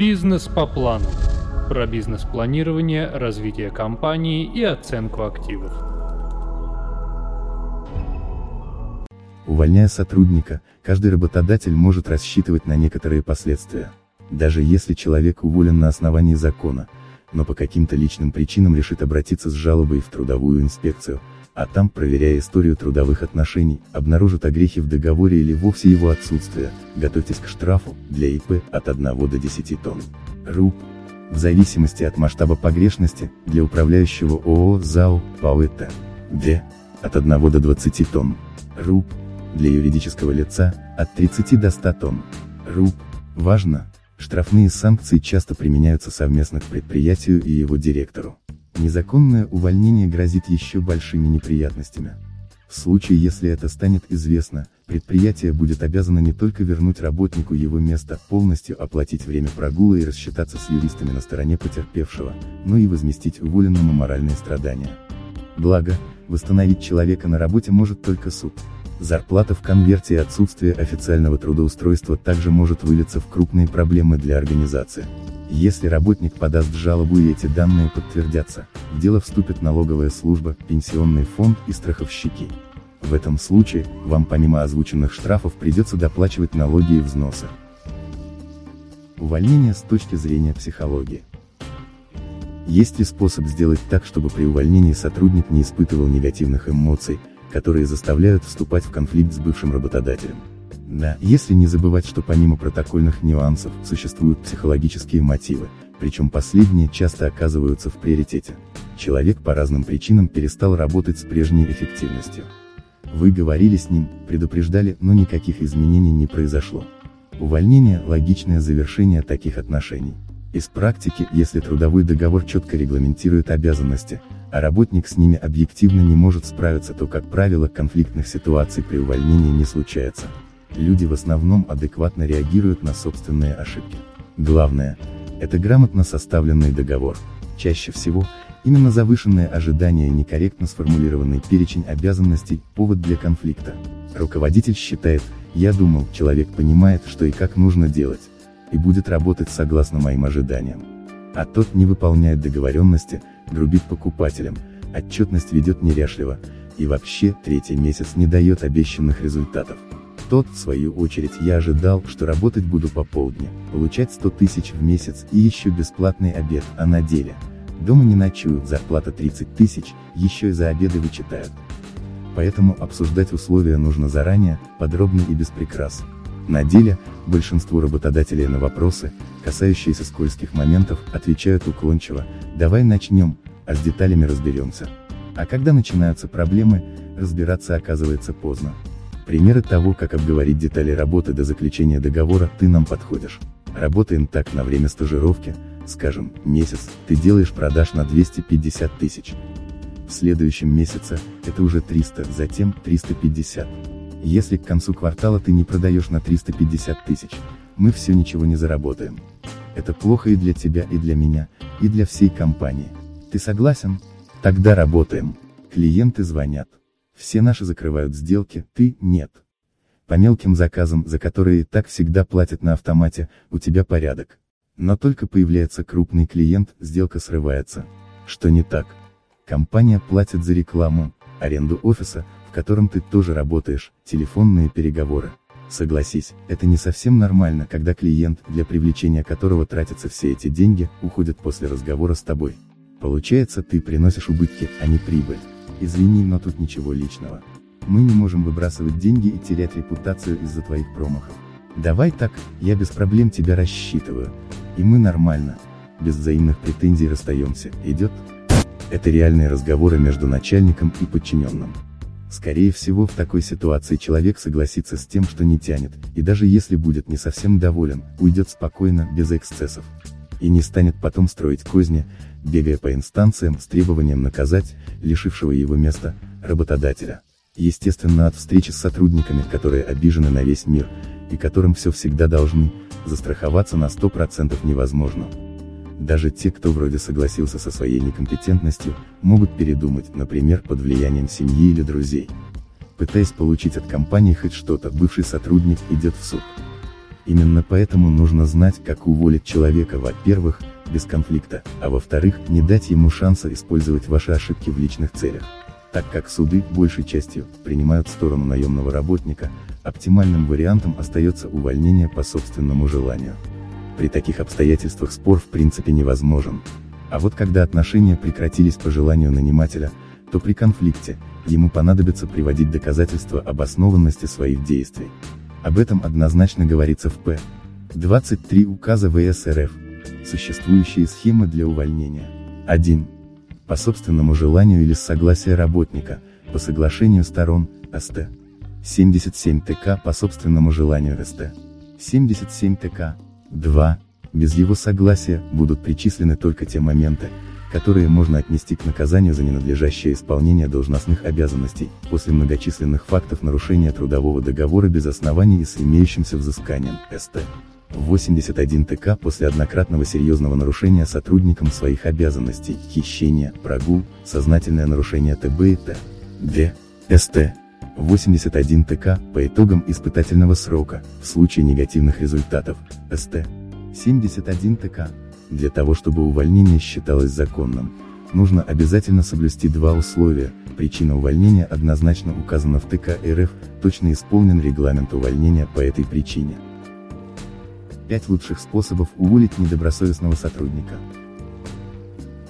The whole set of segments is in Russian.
Бизнес по плану. Про бизнес-планирование, развитие компании и оценку активов. Увольняя сотрудника, каждый работодатель может рассчитывать на некоторые последствия. Даже если человек уволен на основании закона, но по каким-то личным причинам решит обратиться с жалобой в трудовую инспекцию, а там, проверяя историю трудовых отношений, обнаружат огрехи в договоре или вовсе его отсутствие, готовьтесь к штрафу, для ИП, от 1 до 10 тонн. РУП. В зависимости от масштаба погрешности, для управляющего ООО ЗАО, ПАОЭТ. Д. От 1 до 20 тонн. РУП. Для юридического лица, от 30 до 100 тонн. РУП. Важно, Штрафные санкции часто применяются совместно к предприятию и его директору. Незаконное увольнение грозит еще большими неприятностями. В случае если это станет известно, предприятие будет обязано не только вернуть работнику его место, полностью оплатить время прогула и рассчитаться с юристами на стороне потерпевшего, но и возместить уволенному моральные страдания. Благо, восстановить человека на работе может только суд. Зарплата в конверте и отсутствие официального трудоустройства также может вылиться в крупные проблемы для организации. Если работник подаст жалобу и эти данные подтвердятся, в дело вступит налоговая служба, пенсионный фонд и страховщики. В этом случае, вам помимо озвученных штрафов придется доплачивать налоги и взносы. Увольнение с точки зрения психологии. Есть ли способ сделать так, чтобы при увольнении сотрудник не испытывал негативных эмоций, которые заставляют вступать в конфликт с бывшим работодателем. Да, если не забывать, что помимо протокольных нюансов, существуют психологические мотивы, причем последние часто оказываются в приоритете. Человек по разным причинам перестал работать с прежней эффективностью. Вы говорили с ним, предупреждали, но никаких изменений не произошло. Увольнение – логичное завершение таких отношений. Из практики, если трудовой договор четко регламентирует обязанности, а работник с ними объективно не может справиться, то, как правило, конфликтных ситуаций при увольнении не случается. Люди в основном адекватно реагируют на собственные ошибки. Главное – это грамотно составленный договор. Чаще всего, именно завышенные ожидания и некорректно сформулированный перечень обязанностей – повод для конфликта. Руководитель считает, я думал, человек понимает, что и как нужно делать, и будет работать согласно моим ожиданиям. А тот не выполняет договоренности, грубит покупателям, отчетность ведет неряшливо, и вообще, третий месяц не дает обещанных результатов. Тот, в свою очередь, я ожидал, что работать буду по полдня, получать 100 тысяч в месяц и еще бесплатный обед, а на деле. Дома не ночуют, зарплата 30 тысяч, еще и за обеды вычитают. Поэтому обсуждать условия нужно заранее, подробно и без прикрас. На деле, большинство работодателей на вопросы, касающиеся скользких моментов, отвечают уклончиво, давай начнем, а с деталями разберемся. А когда начинаются проблемы, разбираться оказывается поздно. Примеры того, как обговорить детали работы до заключения договора, ты нам подходишь. Работаем так на время стажировки, скажем, месяц, ты делаешь продаж на 250 тысяч. В следующем месяце, это уже 300, затем 350. Если к концу квартала ты не продаешь на 350 тысяч, мы все ничего не заработаем. Это плохо и для тебя, и для меня, и для всей компании. Ты согласен? Тогда работаем. Клиенты звонят. Все наши закрывают сделки, ты – нет. По мелким заказам, за которые и так всегда платят на автомате, у тебя порядок. Но только появляется крупный клиент, сделка срывается. Что не так? Компания платит за рекламу, аренду офиса, в котором ты тоже работаешь, телефонные переговоры. Согласись, это не совсем нормально, когда клиент, для привлечения которого тратятся все эти деньги, уходит после разговора с тобой. Получается, ты приносишь убытки, а не прибыль. Извини, но тут ничего личного. Мы не можем выбрасывать деньги и терять репутацию из-за твоих промахов. Давай так, я без проблем тебя рассчитываю. И мы нормально. Без взаимных претензий расстаемся, идет? Это реальные разговоры между начальником и подчиненным. Скорее всего в такой ситуации человек согласится с тем, что не тянет, и даже если будет не совсем доволен, уйдет спокойно, без эксцессов. И не станет потом строить козни, бегая по инстанциям с требованием наказать, лишившего его места, работодателя. Естественно от встречи с сотрудниками, которые обижены на весь мир, и которым все всегда должны, застраховаться на 100% невозможно. Даже те, кто вроде согласился со своей некомпетентностью, могут передумать, например, под влиянием семьи или друзей. Пытаясь получить от компании хоть что-то, бывший сотрудник идет в суд. Именно поэтому нужно знать, как уволить человека, во-первых, без конфликта, а во-вторых, не дать ему шанса использовать ваши ошибки в личных целях. Так как суды, большей частью, принимают сторону наемного работника, оптимальным вариантом остается увольнение по собственному желанию. При таких обстоятельствах спор в принципе невозможен. А вот когда отношения прекратились по желанию нанимателя, то при конфликте, ему понадобится приводить доказательства обоснованности своих действий. Об этом однозначно говорится в П. 23 указа ВС РФ. Существующие схемы для увольнения. 1. По собственному желанию или с согласия работника, по соглашению сторон, СТ. 77 ТК по собственному желанию СТ. 77 ТК. 2. Без его согласия, будут причислены только те моменты, которые можно отнести к наказанию за ненадлежащее исполнение должностных обязанностей, после многочисленных фактов нарушения трудового договора без оснований и с имеющимся взысканием, СТ. 81 ТК после однократного серьезного нарушения сотрудником своих обязанностей, хищения, прогул, сознательное нарушение ТБ и Т. Д. СТ. 81 ТК по итогам испытательного срока, в случае негативных результатов, СТ. 71 ТК. Для того чтобы увольнение считалось законным, нужно обязательно соблюсти два условия, причина увольнения однозначно указана в ТК РФ, точно исполнен регламент увольнения по этой причине. 5 лучших способов уволить недобросовестного сотрудника.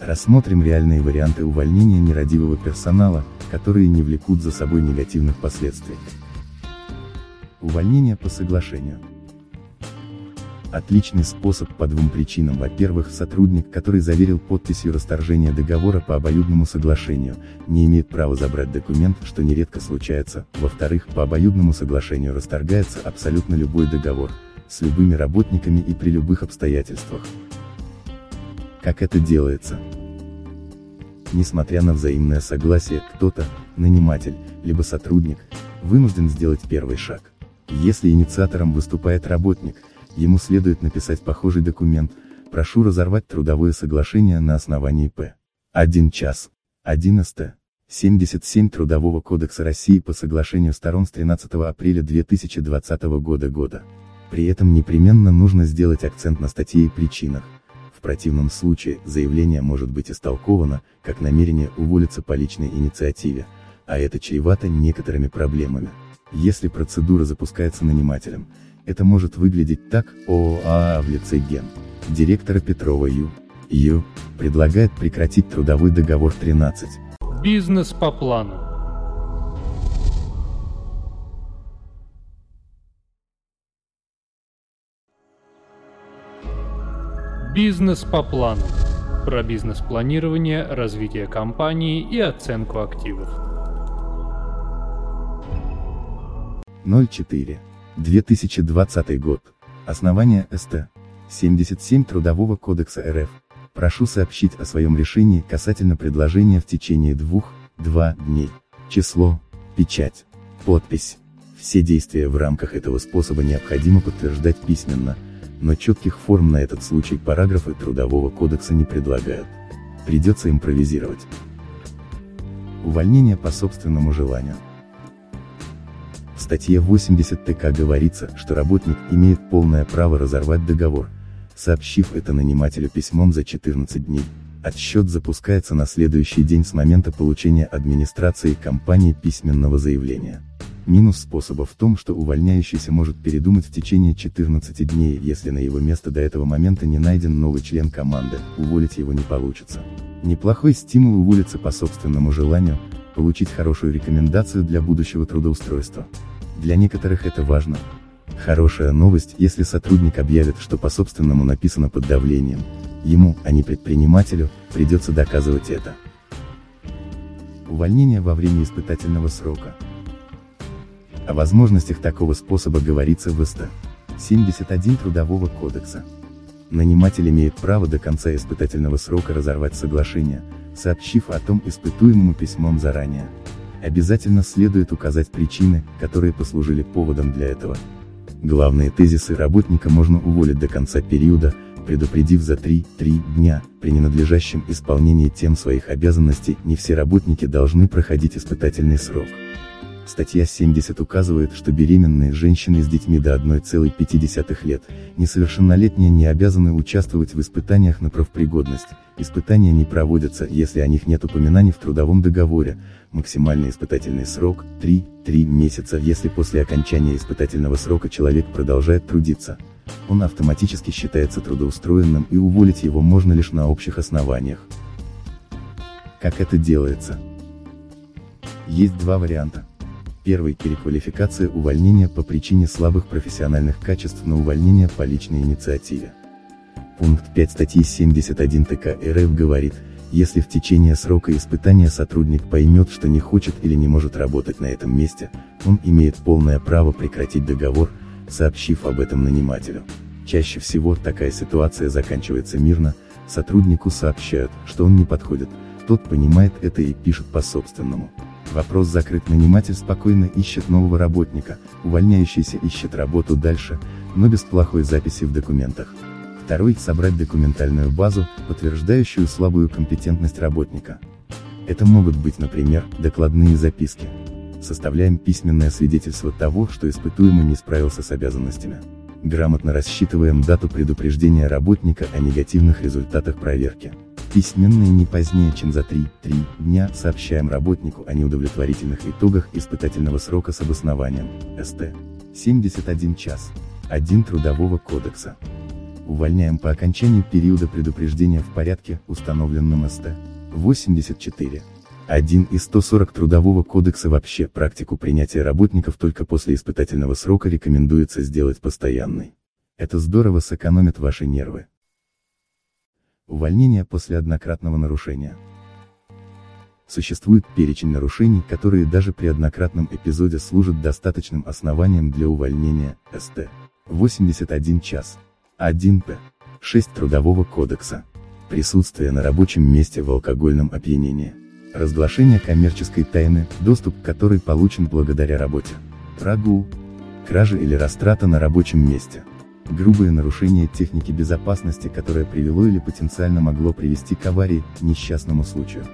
Рассмотрим реальные варианты увольнения нерадивого персонала, которые не влекут за собой негативных последствий. Увольнение по соглашению. Отличный способ по двум причинам. Во-первых, сотрудник, который заверил подписью расторжения договора по обоюдному соглашению, не имеет права забрать документ, что нередко случается. Во-вторых, по обоюдному соглашению расторгается абсолютно любой договор, с любыми работниками и при любых обстоятельствах. Как это делается? Несмотря на взаимное согласие, кто-то, наниматель, либо сотрудник, вынужден сделать первый шаг. Если инициатором выступает работник, ему следует написать похожий документ, прошу разорвать трудовое соглашение на основании П. 1 час. 11. 77 Трудового кодекса России по соглашению сторон с 13 апреля 2020 года года. При этом непременно нужно сделать акцент на статье и причинах. В противном случае, заявление может быть истолковано, как намерение уволиться по личной инициативе, а это чревато некоторыми проблемами. Если процедура запускается нанимателем, это может выглядеть так, ОАА в лице ген. Директора Петрова Ю. Ю. Предлагает прекратить трудовой договор 13. Бизнес по плану. Бизнес по плану. Про бизнес-планирование, развитие компании и оценку активов. 04. 2020 год. Основание СТ. 77 Трудового кодекса РФ. Прошу сообщить о своем решении касательно предложения в течение двух, два дней. Число, печать, подпись. Все действия в рамках этого способа необходимо подтверждать письменно, но четких форм на этот случай параграфы Трудового кодекса не предлагают. Придется импровизировать. Увольнение по собственному желанию. В статье 80 ТК говорится, что работник имеет полное право разорвать договор, сообщив это нанимателю письмом за 14 дней. Отсчет запускается на следующий день с момента получения администрацией компании письменного заявления. Минус способа в том, что увольняющийся может передумать в течение 14 дней, если на его место до этого момента не найден новый член команды, уволить его не получится. Неплохой стимул уволиться по собственному желанию, получить хорошую рекомендацию для будущего трудоустройства. Для некоторых это важно. Хорошая новость, если сотрудник объявит, что по собственному написано под давлением. Ему, а не предпринимателю, придется доказывать это. Увольнение во время испытательного срока. О возможностях такого способа говорится в СТ. 71 Трудового кодекса. Наниматель имеет право до конца испытательного срока разорвать соглашение, сообщив о том испытуемому письмом заранее. Обязательно следует указать причины, которые послужили поводом для этого. Главные тезисы работника можно уволить до конца периода, предупредив за 3-3 дня, при ненадлежащем исполнении тем своих обязанностей не все работники должны проходить испытательный срок. Статья 70 указывает, что беременные женщины с детьми до 1,5 лет, несовершеннолетние не обязаны участвовать в испытаниях на профпригодность, испытания не проводятся, если о них нет упоминаний в трудовом договоре, максимальный испытательный срок – 3-3 месяца, если после окончания испытательного срока человек продолжает трудиться. Он автоматически считается трудоустроенным и уволить его можно лишь на общих основаниях. Как это делается? Есть два варианта. Первый – переквалификация увольнения по причине слабых профессиональных качеств на увольнение по личной инициативе. Пункт 5 статьи 71 ТК РФ говорит, если в течение срока испытания сотрудник поймет, что не хочет или не может работать на этом месте, он имеет полное право прекратить договор, сообщив об этом нанимателю. Чаще всего такая ситуация заканчивается мирно, сотруднику сообщают, что он не подходит, тот понимает это и пишет по-собственному. Вопрос закрыт, наниматель спокойно ищет нового работника, увольняющийся ищет работу дальше, но без плохой записи в документах. Второй – собрать документальную базу, подтверждающую слабую компетентность работника. Это могут быть, например, докладные записки. Составляем письменное свидетельство того, что испытуемый не справился с обязанностями. Грамотно рассчитываем дату предупреждения работника о негативных результатах проверки. Письменные не позднее, чем за 3-3 дня сообщаем работнику о неудовлетворительных итогах испытательного срока с обоснованием, СТ. 71 час. 1 Трудового кодекса. Увольняем по окончании периода предупреждения в порядке, установленном СТ. 84. 1 из 140 Трудового кодекса вообще практику принятия работников только после испытательного срока рекомендуется сделать постоянной. Это здорово сэкономит ваши нервы. Увольнение после однократного нарушения. Существует перечень нарушений, которые даже при однократном эпизоде служат достаточным основанием для увольнения, СТ. 81 час. 1П. 6 Трудового кодекса. Присутствие на рабочем месте в алкогольном опьянении. Разглашение коммерческой тайны, доступ к которой получен благодаря работе. Прогул. Кража или растрата на рабочем месте грубое нарушение техники безопасности, которое привело или потенциально могло привести к аварии, несчастному случаю.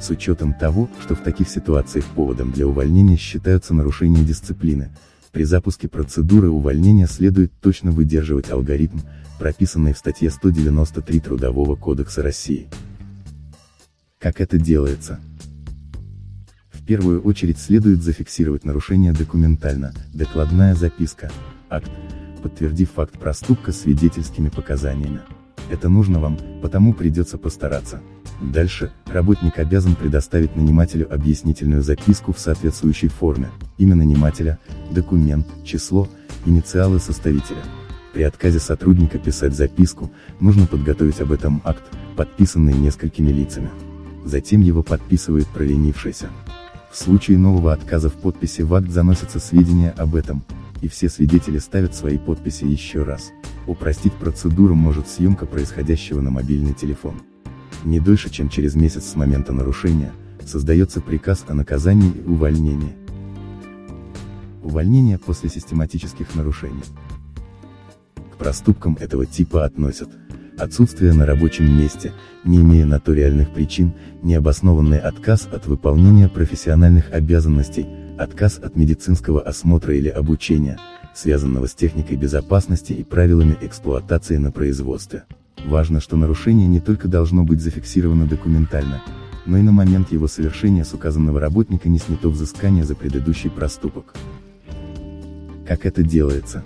С учетом того, что в таких ситуациях поводом для увольнения считаются нарушения дисциплины, при запуске процедуры увольнения следует точно выдерживать алгоритм, прописанный в статье 193 Трудового кодекса России. Как это делается? В первую очередь следует зафиксировать нарушение документально, докладная записка, акт, подтвердив факт проступка свидетельскими показаниями. Это нужно вам, потому придется постараться. Дальше, работник обязан предоставить нанимателю объяснительную записку в соответствующей форме, имя нанимателя, документ, число, инициалы составителя. При отказе сотрудника писать записку, нужно подготовить об этом акт, подписанный несколькими лицами. Затем его подписывает проленившийся. В случае нового отказа в подписи в акт заносятся сведения об этом, и все свидетели ставят свои подписи еще раз. Упростить процедуру может съемка происходящего на мобильный телефон. Не дольше, чем через месяц с момента нарушения, создается приказ о наказании и увольнении. Увольнение после систематических нарушений. К проступкам этого типа относят отсутствие на рабочем месте, не имея на то реальных причин, необоснованный отказ от выполнения профессиональных обязанностей, отказ от медицинского осмотра или обучения, связанного с техникой безопасности и правилами эксплуатации на производстве. Важно, что нарушение не только должно быть зафиксировано документально, но и на момент его совершения с указанного работника не снято взыскание за предыдущий проступок. Как это делается?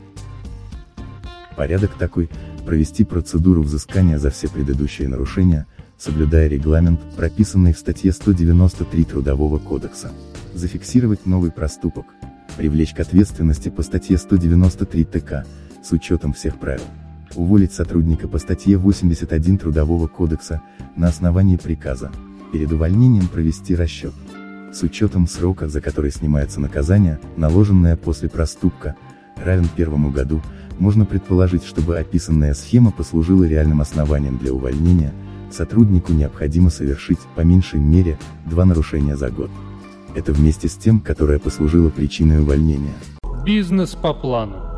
Порядок такой, провести процедуру взыскания за все предыдущие нарушения, соблюдая регламент, прописанный в статье 193 Трудового кодекса зафиксировать новый проступок, привлечь к ответственности по статье 193 ТК, с учетом всех правил, уволить сотрудника по статье 81 Трудового кодекса, на основании приказа, перед увольнением провести расчет, с учетом срока, за который снимается наказание, наложенное после проступка, равен первому году, можно предположить, чтобы описанная схема послужила реальным основанием для увольнения, сотруднику необходимо совершить, по меньшей мере, два нарушения за год. Это вместе с тем, которое послужило причиной увольнения. Бизнес по плану.